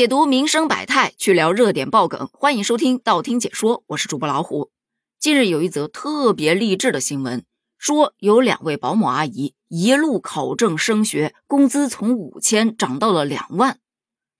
解读民生百态，去聊热点爆梗，欢迎收听道听解说，我是主播老虎。近日有一则特别励志的新闻，说有两位保姆阿姨一路考证升学，工资从五千涨到了两万。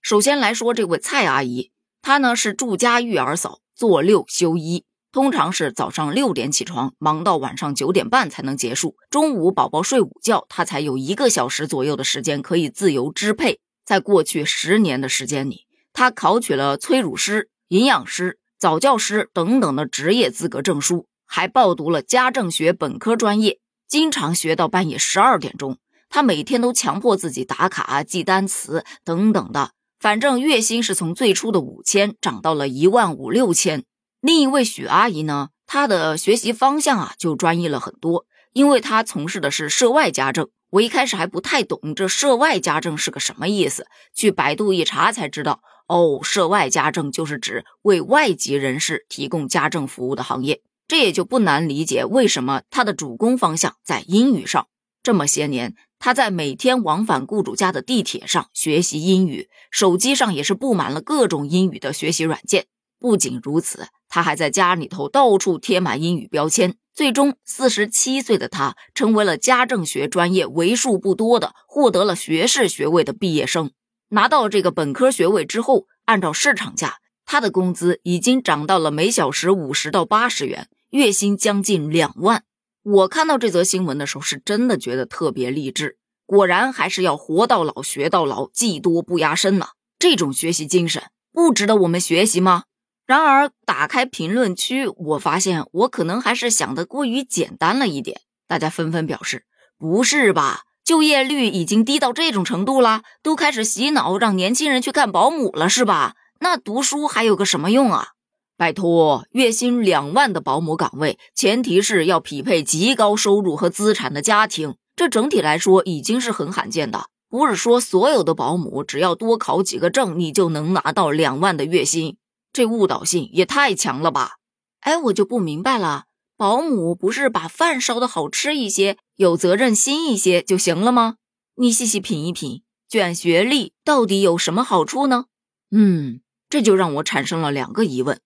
首先来说这位蔡阿姨，她呢是住家育儿嫂，做六休一，通常是早上六点起床，忙到晚上九点半才能结束，中午宝宝睡午觉，她才有一个小时左右的时间可以自由支配。在过去十年的时间里，他考取了催乳师、营养师、早教师等等的职业资格证书，还报读了家政学本科专业，经常学到半夜十二点钟。他每天都强迫自己打卡、记单词等等的，反正月薪是从最初的五千涨到了一万五六千。另一位许阿姨呢，她的学习方向啊就专业了很多，因为她从事的是涉外家政。我一开始还不太懂这涉外家政是个什么意思，去百度一查才知道，哦，涉外家政就是指为外籍人士提供家政服务的行业。这也就不难理解为什么他的主攻方向在英语上。这么些年，他在每天往返雇主家的地铁上学习英语，手机上也是布满了各种英语的学习软件。不仅如此，他还在家里头到处贴满英语标签。最终，四十七岁的他成为了家政学专业为数不多的获得了学士学位的毕业生。拿到这个本科学位之后，按照市场价，他的工资已经涨到了每小时五十到八十元，月薪将近两万。我看到这则新闻的时候，是真的觉得特别励志。果然，还是要活到老学到老，技多不压身呐。这种学习精神，不值得我们学习吗？然而，打开评论区，我发现我可能还是想的过于简单了一点。大家纷纷表示：“不是吧？就业率已经低到这种程度了，都开始洗脑让年轻人去干保姆了，是吧？那读书还有个什么用啊？拜托，月薪两万的保姆岗位，前提是要匹配极高收入和资产的家庭，这整体来说已经是很罕见的。不是说所有的保姆只要多考几个证，你就能拿到两万的月薪。”这误导性也太强了吧！哎，我就不明白了，保姆不是把饭烧的好吃一些，有责任心一些就行了吗？你细细品一品，卷学历到底有什么好处呢？嗯，这就让我产生了两个疑问：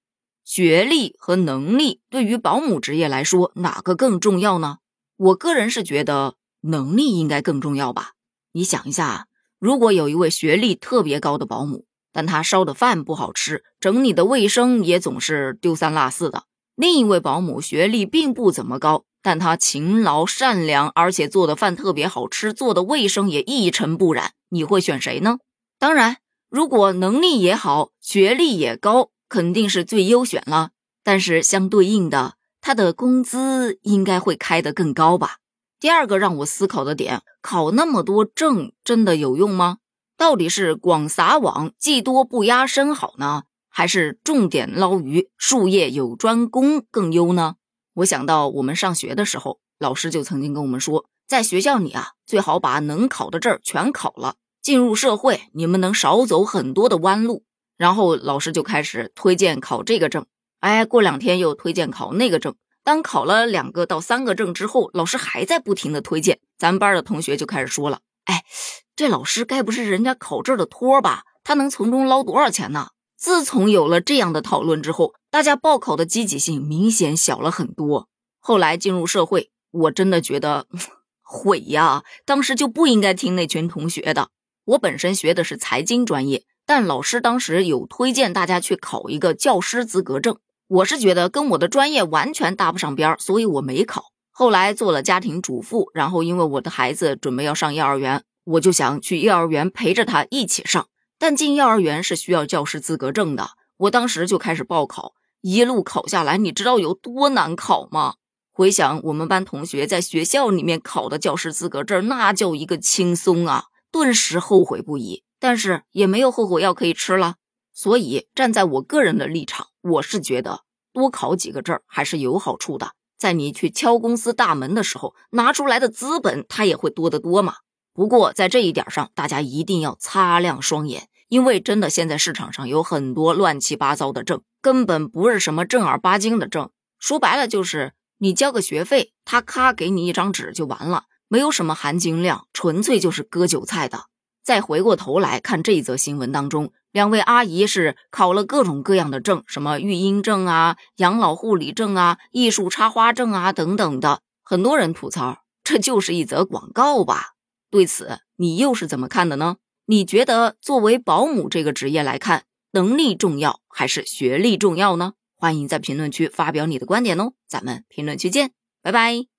学历和能力对于保姆职业来说，哪个更重要呢？我个人是觉得能力应该更重要吧。你想一下，如果有一位学历特别高的保姆，但他烧的饭不好吃，整理的卫生也总是丢三落四的。另一位保姆学历并不怎么高，但她勤劳善良，而且做的饭特别好吃，做的卫生也一尘不染。你会选谁呢？当然，如果能力也好，学历也高，肯定是最优选了。但是相对应的，他的工资应该会开得更高吧？第二个让我思考的点，考那么多证真的有用吗？到底是广撒网，技多不压身好呢，还是重点捞鱼，术业有专攻更优呢？我想到我们上学的时候，老师就曾经跟我们说，在学校里啊，最好把能考的证全考了，进入社会你们能少走很多的弯路。然后老师就开始推荐考这个证，哎，过两天又推荐考那个证。当考了两个到三个证之后，老师还在不停的推荐，咱班的同学就开始说了，哎。这老师该不是人家考证的托吧？他能从中捞多少钱呢？自从有了这样的讨论之后，大家报考的积极性明显小了很多。后来进入社会，我真的觉得悔呀！当时就不应该听那群同学的。我本身学的是财经专业，但老师当时有推荐大家去考一个教师资格证，我是觉得跟我的专业完全搭不上边，所以我没考。后来做了家庭主妇，然后因为我的孩子准备要上幼儿园。我就想去幼儿园陪着他一起上，但进幼儿园是需要教师资格证的。我当时就开始报考，一路考下来，你知道有多难考吗？回想我们班同学在学校里面考的教师资格证，那叫一个轻松啊，顿时后悔不已。但是也没有后悔药可以吃了，所以站在我个人的立场，我是觉得多考几个证还是有好处的。在你去敲公司大门的时候，拿出来的资本它也会多得多嘛。不过，在这一点上，大家一定要擦亮双眼，因为真的现在市场上有很多乱七八糟的证，根本不是什么正儿八经的证。说白了，就是你交个学费，他咔给你一张纸就完了，没有什么含金量，纯粹就是割韭菜的。再回过头来看这一则新闻当中，两位阿姨是考了各种各样的证，什么育婴证啊、养老护理证啊、艺术插花证啊等等的。很多人吐槽，这就是一则广告吧？对此，你又是怎么看的呢？你觉得作为保姆这个职业来看，能力重要还是学历重要呢？欢迎在评论区发表你的观点哦，咱们评论区见，拜拜。